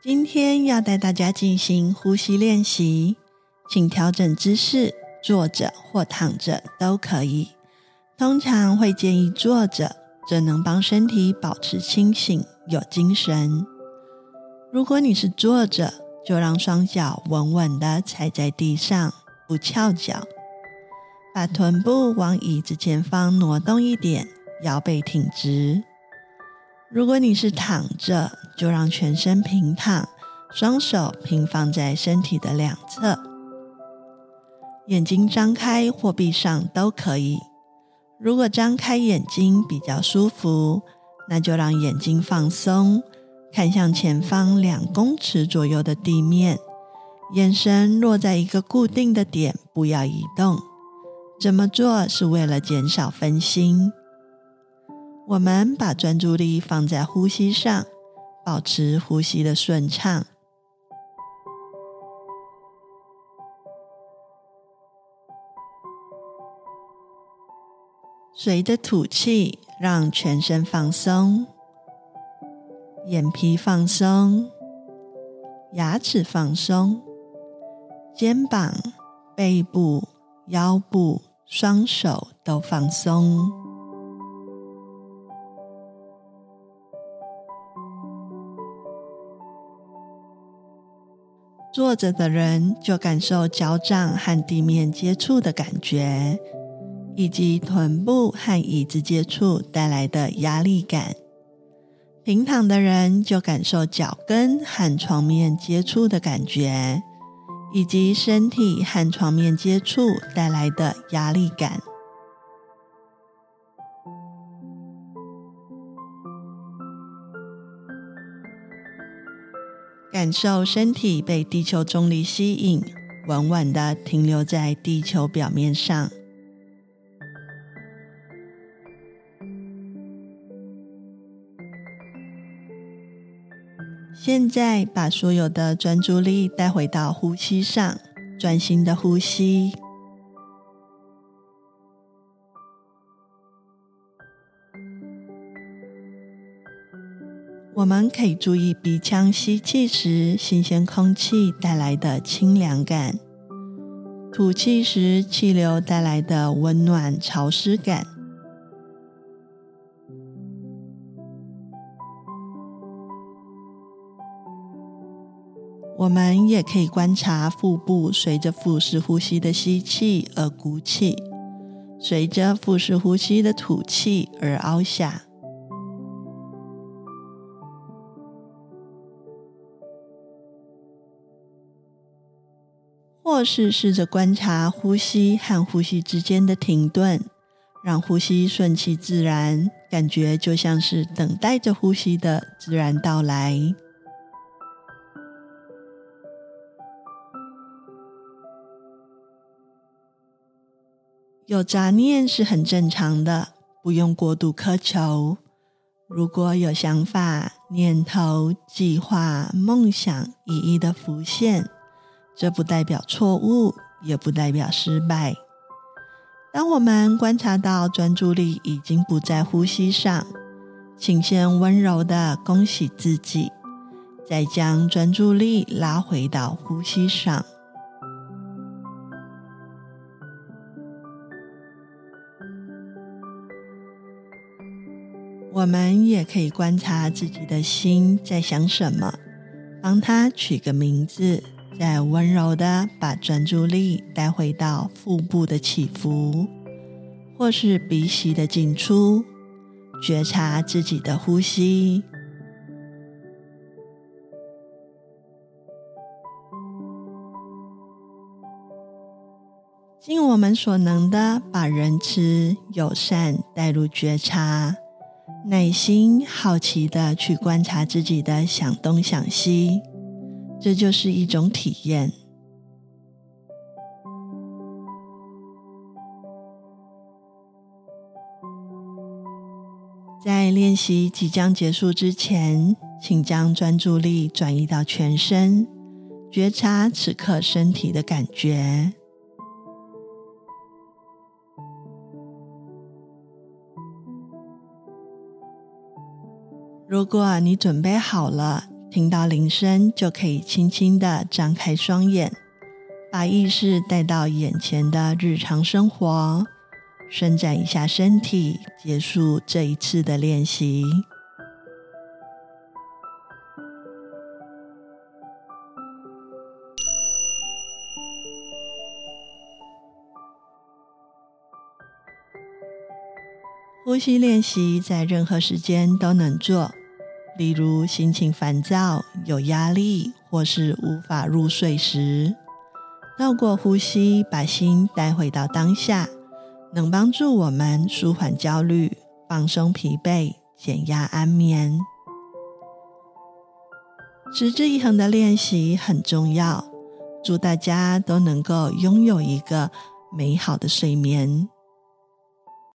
今天要带大家进行呼吸练习，请调整姿势，坐着或躺着都可以。通常会建议坐着，这能帮身体保持清醒、有精神。如果你是坐着，就让双脚稳稳地踩在地上，不翘脚，把臀部往椅子前方挪动一点，腰背挺直。如果你是躺着，就让全身平躺，双手平放在身体的两侧，眼睛张开或闭上都可以。如果张开眼睛比较舒服，那就让眼睛放松，看向前方两公尺左右的地面，眼神落在一个固定的点，不要移动。怎么做是为了减少分心。我们把专注力放在呼吸上，保持呼吸的顺畅。随着吐气，让全身放松，眼皮放松，牙齿放松，肩膀、背部、腰部、双手都放松。坐着的人就感受脚掌和地面接触的感觉，以及臀部和椅子接触带来的压力感；平躺的人就感受脚跟和床面接触的感觉，以及身体和床面接触带来的压力感。感受身体被地球重力吸引，稳稳的停留在地球表面上。现在把所有的专注力带回到呼吸上，专心的呼吸。我们可以注意鼻腔吸气时新鲜空气带来的清凉感，吐气时气流带来的温暖潮湿感。我们也可以观察腹部随着腹式呼吸的吸气而鼓起，随着腹式呼吸的吐气而凹下。或是试着观察呼吸和呼吸之间的停顿，让呼吸顺其自然，感觉就像是等待着呼吸的自然到来。有杂念是很正常的，不用过度苛求。如果有想法、念头、计划、梦想一一的浮现。这不代表错误，也不代表失败。当我们观察到专注力已经不在呼吸上，请先温柔地恭喜自己，再将专注力拉回到呼吸上。我们也可以观察自己的心在想什么，帮它取个名字。再温柔地把专注力带回到腹部的起伏，或是鼻息的进出，觉察自己的呼吸。尽我们所能的把仁慈、友善带入觉察，耐心、好奇的去观察自己的想东想西。这就是一种体验。在练习即将结束之前，请将专注力转移到全身，觉察此刻身体的感觉。如果你准备好了。听到铃声就可以轻轻的张开双眼，把意识带到眼前的日常生活，伸展一下身体，结束这一次的练习。呼吸练习在任何时间都能做，例如心情烦躁、有压力或是无法入睡时，透过呼吸把心带回到当下，能帮助我们舒缓焦虑、放松疲惫、减压安眠。持之以恒的练习很重要，祝大家都能够拥有一个美好的睡眠。